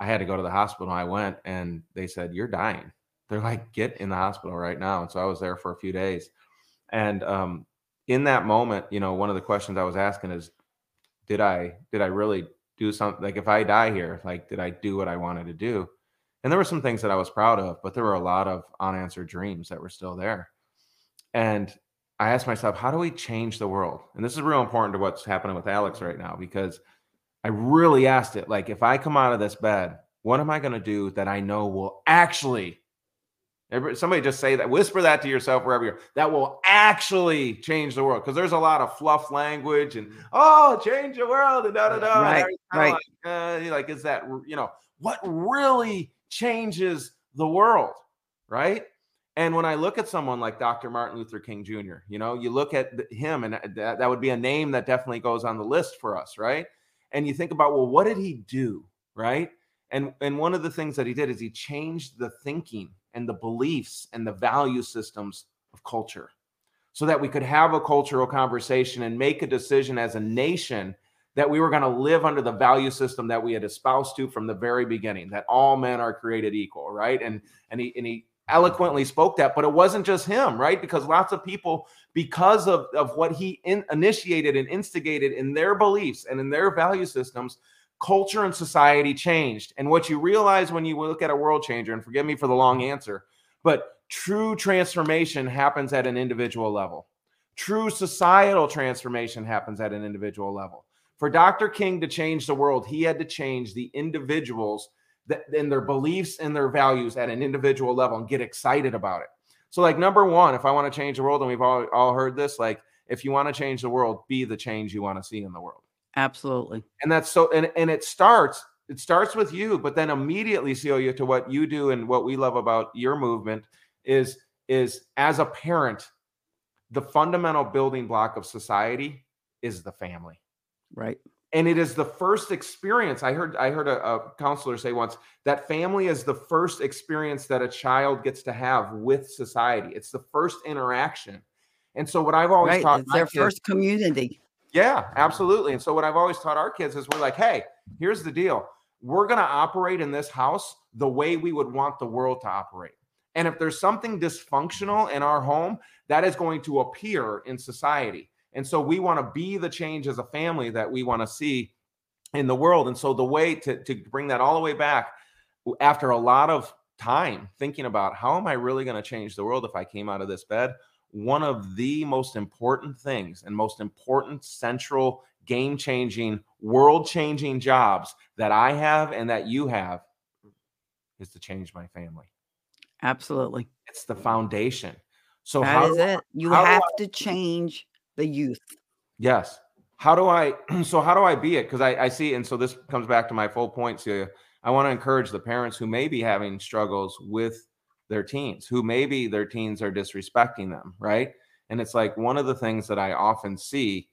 I had to go to the hospital. I went and they said, You're dying. They're like, Get in the hospital right now. And so I was there for a few days. And um, in that moment, you know, one of the questions I was asking is, Did I, did I really do something? Like, if I die here, like, did I do what I wanted to do? And there were some things that I was proud of, but there were a lot of unanswered dreams that were still there. And I asked myself, how do we change the world? And this is real important to what's happening with Alex right now because I really asked it like, if I come out of this bed, what am I going to do that I know will actually, somebody just say that, whisper that to yourself wherever you're, that will actually change the world. Because there's a lot of fluff language and, oh, change the world and da da da. Right, right. Like, uh, like, is that, you know, what really changes the world? Right. And when I look at someone like Dr. Martin Luther King Jr., you know, you look at him and that, that would be a name that definitely goes on the list for us, right? And you think about, well, what did he do, right? And and one of the things that he did is he changed the thinking and the beliefs and the value systems of culture. So that we could have a cultural conversation and make a decision as a nation that we were going to live under the value system that we had espoused to from the very beginning that all men are created equal right? And and he and he eloquently spoke that but it wasn't just him right? Because lots of people because of of what he in, initiated and instigated in their beliefs and in their value systems culture and society changed and what you realize when you look at a world changer and forgive me for the long answer but true transformation happens at an individual level true societal transformation happens at an individual level for Dr. King to change the world, he had to change the individuals in their beliefs and their values at an individual level and get excited about it. So, like number one, if I want to change the world, and we've all, all heard this, like if you want to change the world, be the change you want to see in the world. Absolutely. And that's so and, and it starts, it starts with you, but then immediately, Celia, to what you do and what we love about your movement is is as a parent, the fundamental building block of society is the family. Right. And it is the first experience. I heard I heard a, a, counselor say once that family is the first experience that a child gets to have with society. It's the first interaction. And so what I've always right. taught it's their kids, first community. Yeah, absolutely. And so what I've always taught our kids is we're like, hey, here's the deal. We're going to operate in this house the way we would want the world to operate. And if there's something dysfunctional in our home, that is going to appear in society. And so we want to be the change as a family that we want to see in the world. And so the way to, to bring that all the way back after a lot of time thinking about how am I really going to change the world if I came out of this bed? One of the most important things and most important central game changing, world changing jobs that I have and that you have is to change my family. Absolutely. It's the foundation. So that how is it. You have I, to change the youth. Yes. How do I? *clears throat* So how do I be it? Because I, I see, and so this comes back to my full point, Celia. I want to encourage the parents who may be having struggles with their teens, who maybe their teens are disrespecting them, right? And it's like one of the things that I often see.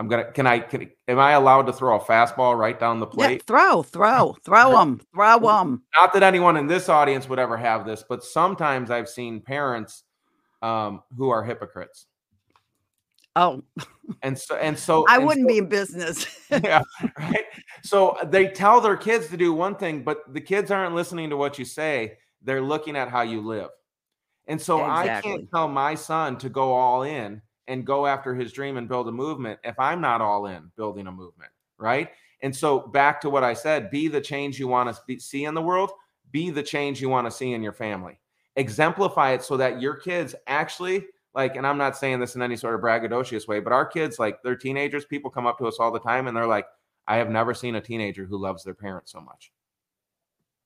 I'm gonna. Can I? Can, am I allowed to throw a fastball right down the plate? Yeah, throw, throw, throw them, throw them. Not that anyone in this audience would ever have this, but sometimes I've seen parents um, who are hypocrites Oh, and so and so I and wouldn't so, be in business. *laughs* yeah, right. So they tell their kids to do one thing, but the kids aren't listening to what you say. They're looking at how you live. And so exactly. I can't tell my son to go all in and go after his dream and build a movement if I'm not all in building a movement, right? And so back to what I said, be the change you want to see in the world, be the change you want to see in your family. Exemplify it so that your kids actually like, and I'm not saying this in any sort of braggadocious way, but our kids, like, they're teenagers. People come up to us all the time and they're like, I have never seen a teenager who loves their parents so much.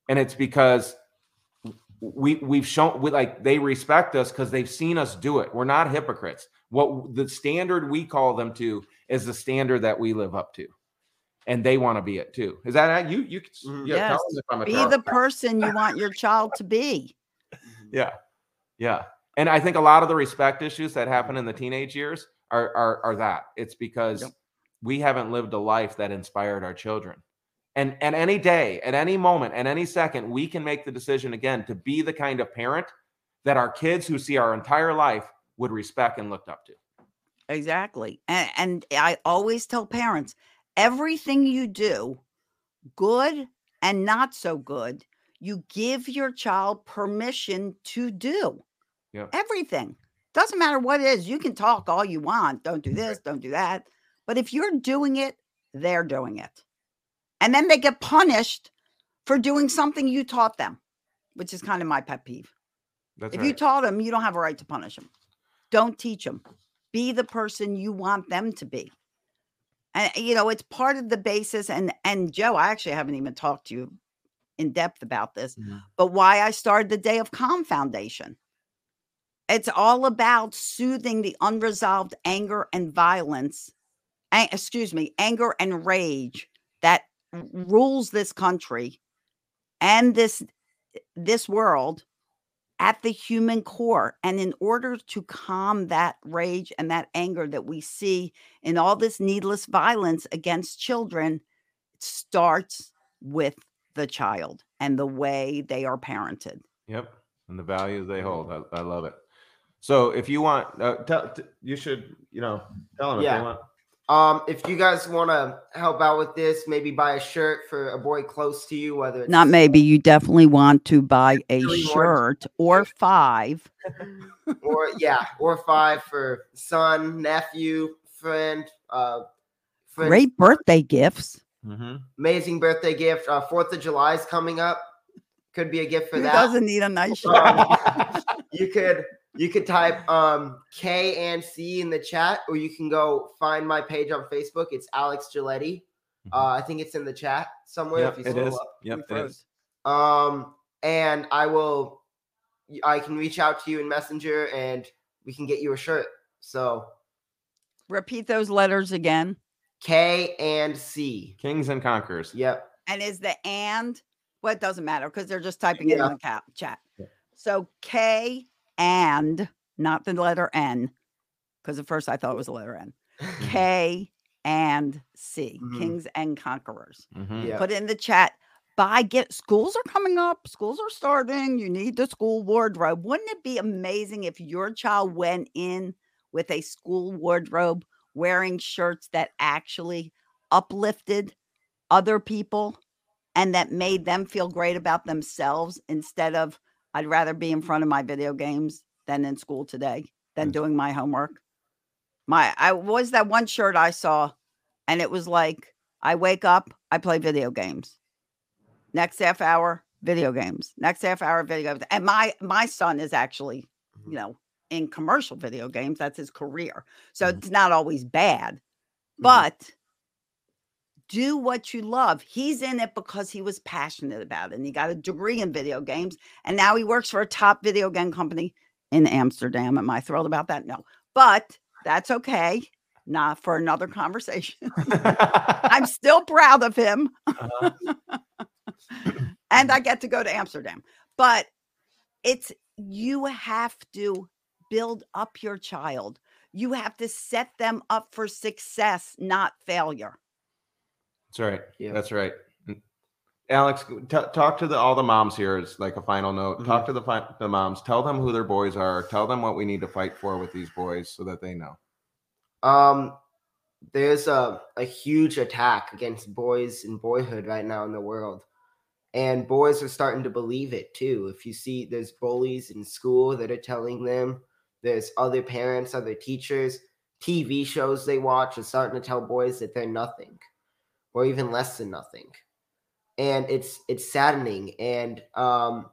And it's because we we've shown we like they respect us because they've seen us do it. We're not hypocrites. What the standard we call them to is the standard that we live up to. And they want to be it too. Is that you? You mm-hmm. yeah, yes. be the person you want your child to be. Yeah. Yeah and I think a lot of the respect issues that happen in the teenage years are are, are that. It's because yep. we haven't lived a life that inspired our children. And at any day, at any moment, at any second, we can make the decision again to be the kind of parent that our kids who see our entire life would respect and looked up to. Exactly. And, and I always tell parents everything you do, good and not so good, you give your child permission to do. Yeah. Everything. Doesn't matter what it is. You can talk all you want. Don't do this, don't do that. But if you're doing it, they're doing it. And then they get punished for doing something you taught them, which is kind of my pet peeve. That's if right. you taught them, you don't have a right to punish them. Don't teach them. Be the person you want them to be. And you know, it's part of the basis. And and Joe, I actually haven't even talked to you in depth about this, mm-hmm. but why I started the Day of Calm Foundation. It's all about soothing the unresolved anger and violence, excuse me, anger and rage that rules this country and this this world at the human core and in order to calm that rage and that anger that we see in all this needless violence against children it starts with the child and the way they are parented yep and the values they hold i, I love it so if you want, uh, tell, t- you should, you know, tell them yeah. if they want. Um, if you guys want to help out with this, maybe buy a shirt for a boy close to you, whether it's Not maybe. You definitely want to buy a shirt or *laughs* five. or yeah, or five for son, nephew, friend, uh, friend. Great birthday gifts. Mm-hmm. amazing birthday gift. Uh, Fourth of July is coming up. Could be a gift for Who that. doesn't need a nice *laughs* shirt? Um, you could you could type um K and C in the chat, or you can go find my page on Facebook. It's Alex Giglietti. Uh, I think it's in the chat somewhere. Yep, if you it scroll is. up. Yep, We it froze. is. Um, and I will, I can reach out to you in Messenger, and we can get you a shirt. So Repeat those letters again. K and C. Kings and Conquerors. Yep. And is the and well, it doesn't matter because they're just typing it in the ca- chat. Yeah. So K and not the letter N, because at first I thought it was the letter N. *laughs* K and C, Mhm. Kings and Conquerors. Mhm. Yeah. Put it in the chat. Buy get schools are coming up. Schools are starting. You need the school wardrobe. Wouldn't it be amazing if your child went in with a school wardrobe wearing shirts that actually uplifted other people and that made them feel great about themselves instead of I'd rather be in front of my video games than in school today than Mm. doing my homework. My I was that one shirt I saw and it was like I wake up, I play video games. Next half hour, video games. Next half hour, video games. And my my son is actually, you know, in commercial video games. That's his career. So Mhm. it's not always bad. Mhm. But do what you love. He's in it because he was passionate about it. And he got a degree in video games. And now he works for a top video game company in Amsterdam. Am I thrilled about that? No. But that's okay. Not for another conversation. *laughs* I'm *laughs* still proud of him. Uh-huh. *laughs* and I get to go to Amsterdam. But it's you have to build up your child. You have to set them up for success, not failure. That's right. Yeah. That's right. Mm. Alex, t- talk to the all the moms here as like a final note. Mm-hmm. Talk to the fi- the moms. Tell them who their boys are. Tell them what we need to fight for with these boys so that they know. Um, there's a, a huge attack against boys and boyhood right now in the world. And boys are starting to believe it too. If you see there's bullies in school that are telling them, there's other parents, other teachers, TV shows they watch are starting to tell boys that they're nothing or even less than nothing. And it's it's saddening and um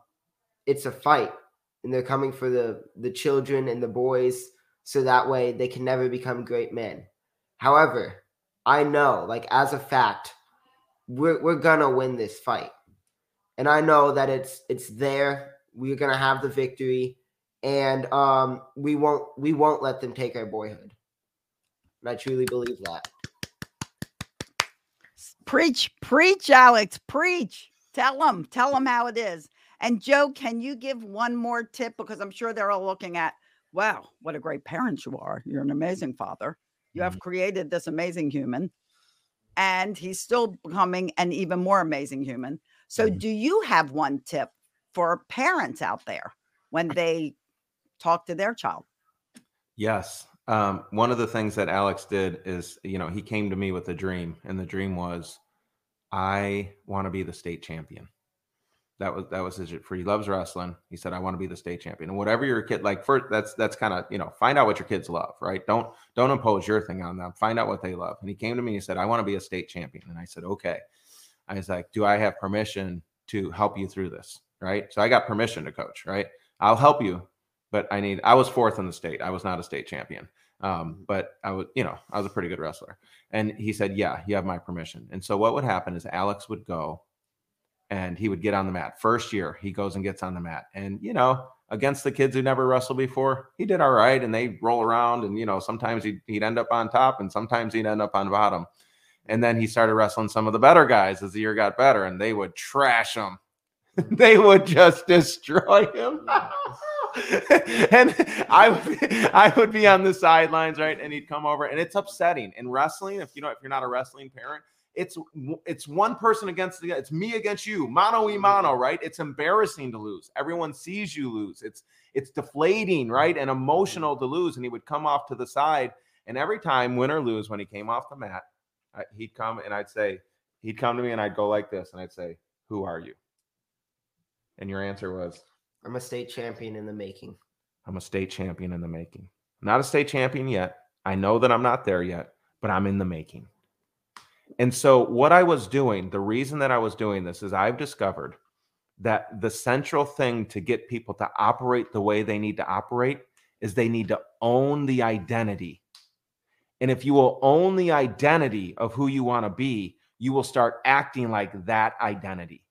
it's a fight and they're coming for the the children and the boys so that way they can never become great men. However, I know, like as a fact, we're we're gonna win this fight, and I know that it's it's there. We're gonna have the victory, and um, we won't we won't let them take our boyhood. And I truly believe that. Preach, preach, Alex, preach. Tell them, tell them how it is. And Joe, can you give one more tip? Because I'm sure they're all looking at, wow, what a great parent you are. You're an amazing father. You have created this amazing human, and he's still becoming an even more amazing human. So, Mhm. do you have one tip for parents out there when they talk to their child? Yes. Um, one of the things that Alex did is, you know, he came to me with a dream, and the dream was, I want to be the state champion. That was that was his for he loves wrestling. He said, I want to be the state champion. And whatever your kid like first, that's that's kind of you know, find out what your kids love, right? Don't don't impose your thing on them. Find out what they love. And he came to me and he said, I want to be a state champion. And I said, Okay. I was like, Do I have permission to help you through this? Right. So I got permission to coach, right? I'll help you, but I need I was fourth in the state. I was not a state champion. Um, but I was, you know, I was a pretty good wrestler. And he said, Yeah, you have my permission. And so what would happen is Alex would go and he would get on the mat. First year, he goes and gets on the mat. And, you know, against the kids who never wrestled before, he did all right. And they roll around. And, you know, sometimes he'd, he'd end up on top and sometimes he'd end up on bottom. And then he started wrestling some of the better guys as the year got better and they would trash him. *laughs* they would just destroy him. *laughs* and I would I would be on the sidelines, right? And he'd come over, and it's upsetting. In wrestling, if you know, if you're not a wrestling parent, it's it's one person against the it's me against you, mano y mm-hmm. mano, right? It's embarrassing to lose. Everyone sees you lose. It's it's deflating, right? And mm-hmm. emotional to lose. And he would come off to the side And every time, win or lose, when he came off the mat, I, he'd come and I'd say, he'd come to me and I'd go like this, and I'd say, "Who are you?" And your answer was, I'm a state champion in the making. I'm a state champion in the making. Not a state champion yet. I know that I'm not there yet, but I'm in the making. And so, what I was doing, the reason that I was doing this is I've discovered that the central thing to get people to operate the way they need to operate is they need to own the identity. And if you will own the identity of who you want to be, you will start acting like that identity.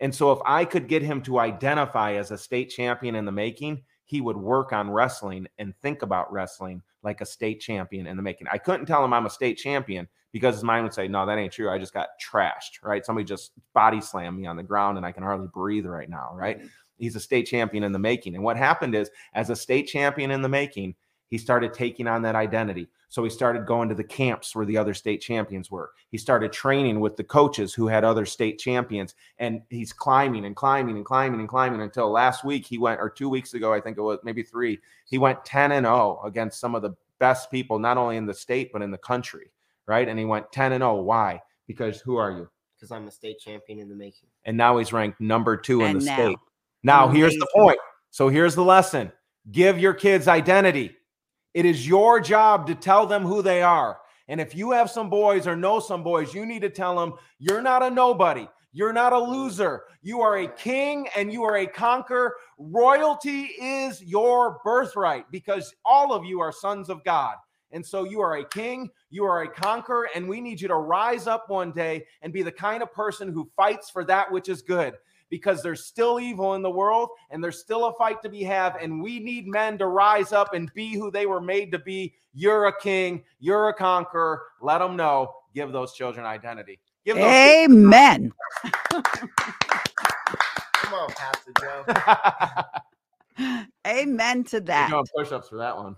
And so, if I could get him to identify as a state champion in the making, he would work on wrestling and think about wrestling like a state champion in the making. I couldn't tell him I'm a state champion because his mind would say, No, that ain't true. I just got trashed, right? Somebody just body slammed me on the ground and I can hardly breathe right now, right? Mm-hmm. He's a state champion in the making. And what happened is, as a state champion in the making, he started taking on that identity. So he started going to the camps where the other state champions were. He started training with the coaches who had other state champions. And he's climbing and climbing and climbing and climbing until last week he went, or two weeks ago, I think it was maybe three, he went 10 and 0 against some of the best people, not only in the state, but in the country. Right. And he went 10 and 0. Why? Because who are you? Because I'm a state champion in the making. And now he's ranked number two in the now- state. Now, here's the point. So here's the lesson give your kids identity. It is your job to tell them who they are. And if you have some boys or know some boys, you need to tell them you're not a nobody. You're not a loser. You are a king and you are a conqueror. Royalty is your birthright because all of you are sons of God. And so you are a king, you are a conqueror, and we need you to rise up one day and be the kind of person who fights for that which is good because there's still evil in the world and there's still a fight to be had and we need men to rise up and be who they were made to be you're a king you're a conqueror let them know give those children identity give those Amen. Come on, Pastor Joe. *laughs* Amen to You're that. doing push-ups for that one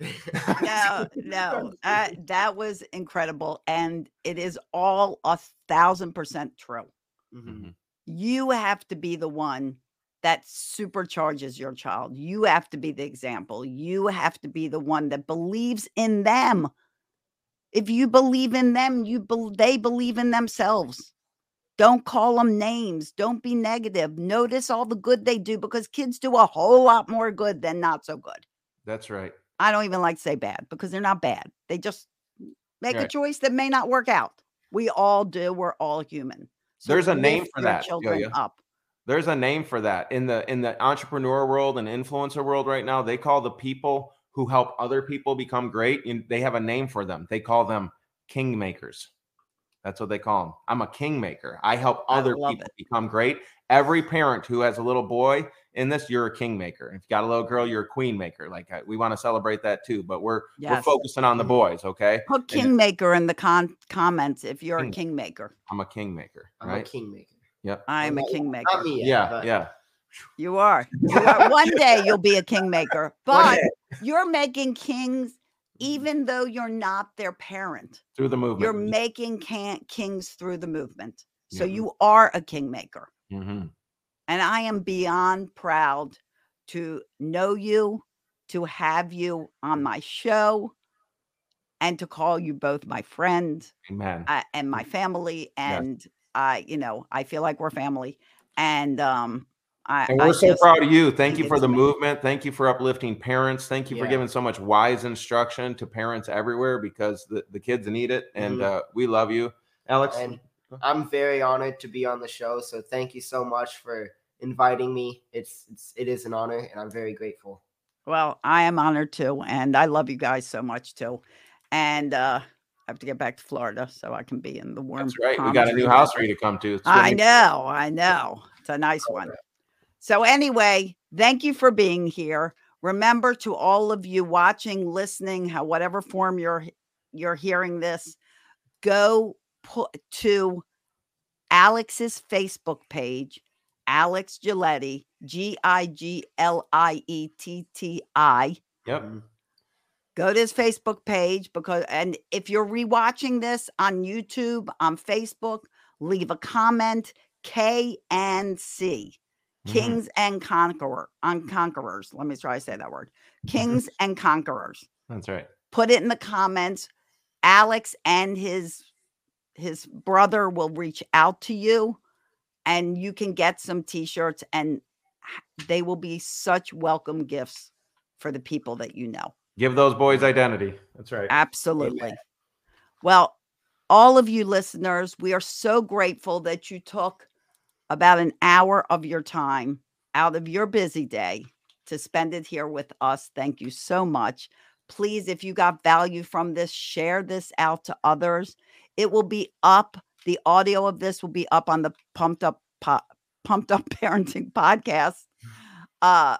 No, no, uh, that was incredible. And it is all a thousand percent true. Mhm. You have to be the one that supercharges your child. You have to be the example. You have to be the one that believes in them. If you believe in them, you bel they believe in themselves. Don't call them names. Don't be negative. Notice all the good they do because kids do a whole lot more good than not so good. that's right I don't even like to say bad because they're not bad. They just make a choice that may not work out. We all do. We're all human. There's a name for that, Children Yo-yo. up. there's a name for that in the in the entrepreneur world and influencer world right now they call the people who help other people become great and they have a name for them they call them kingmakers that's what they call them i'm a kingmaker i help other love people it. become great every parent who has a little boy in this you're a kingmaker if you got a little girl you're a queen maker like uh, we want to celebrate that too but we're we're focusing on the boys okay Put kingmaker in the con- comments if you're a kingmaker. i'm a kingmaker I'm a kingmaker. yep I'm a kingmaker. Not me yet, yeah but yeah You are. You *laughs* are. One day you'll be a kingmaker, but you're making kings even though you're not their parent. through the movement You're making can- kings through the movement. So Mhm. you are a kingmaker. Mhm. And I am beyond proud to know you, to have you on my show, and to call you both my friend amen uh, and my family. And I, you know, I feel like we're family. And um, I, And we're so just- proud of you. Thank you for the amazing. movement. Thank you for uplifting parents. Thank you for giving so much wise instruction to parents everywhere because the, the kids need it. And Mhm. uh, we love you. Alex, And I'm very honored to be on the show. So thank you so much for inviting me. It's, it's it is an honor, and I'm very grateful. Well, I am honored too, and I love you guys so much too. And uh, I have to get back to Florida so I can be in the warm. that's right. We got a new house for you to come to. I know, I know. It's a nice one. So anyway, thank you for being here. Remember to all of you watching, listening, how whatever form you're you're hearing this, go put to Alex's Facebook page, Alex Giglietti, G I G L I E T T I Yep. Mhm. go to his Facebook page because and if you're rewatching this on YouTube, on Facebook, leave a comment K and C. Mhm. Kings and conqueror on conquerors. Let me try to say that word. Kings and conquerors. That's right. put it in the comments. Alex and his his brother will reach out to you and you can get some t-shirts and they will be such welcome gifts for the people that you know. Give those boys identity. That's right. Absolutely. Well, all of you listeners, we are so grateful that you took about an hour of your time out of your busy day to spend it here with us. Thank you so much. Please, if you got value from this, share this out to others. It will be up. The audio of this will be up on the Pumped Up po- Pumped Up *laughs* Parenting podcast uh,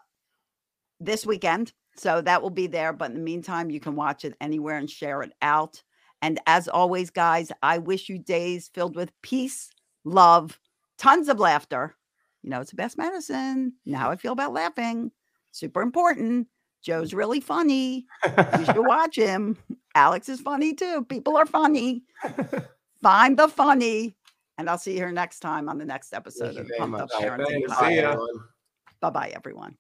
this weekend. So that will be there. But in the meantime, you can watch it anywhere and share it out. And as always, guys, I wish you days filled with peace, love, tons of laughter. You know, it's the best medicine. Now I feel about laughing. Super important. Joe's mm. really funny. You should *laughs* watch him. Alex is funny too. People are funny. Find the funny. And I'll see you here next time on the next episode you of very Pumped Up much. All right, Parenting thanks. Podcast. See ya. everyone. Bye bye, everyone.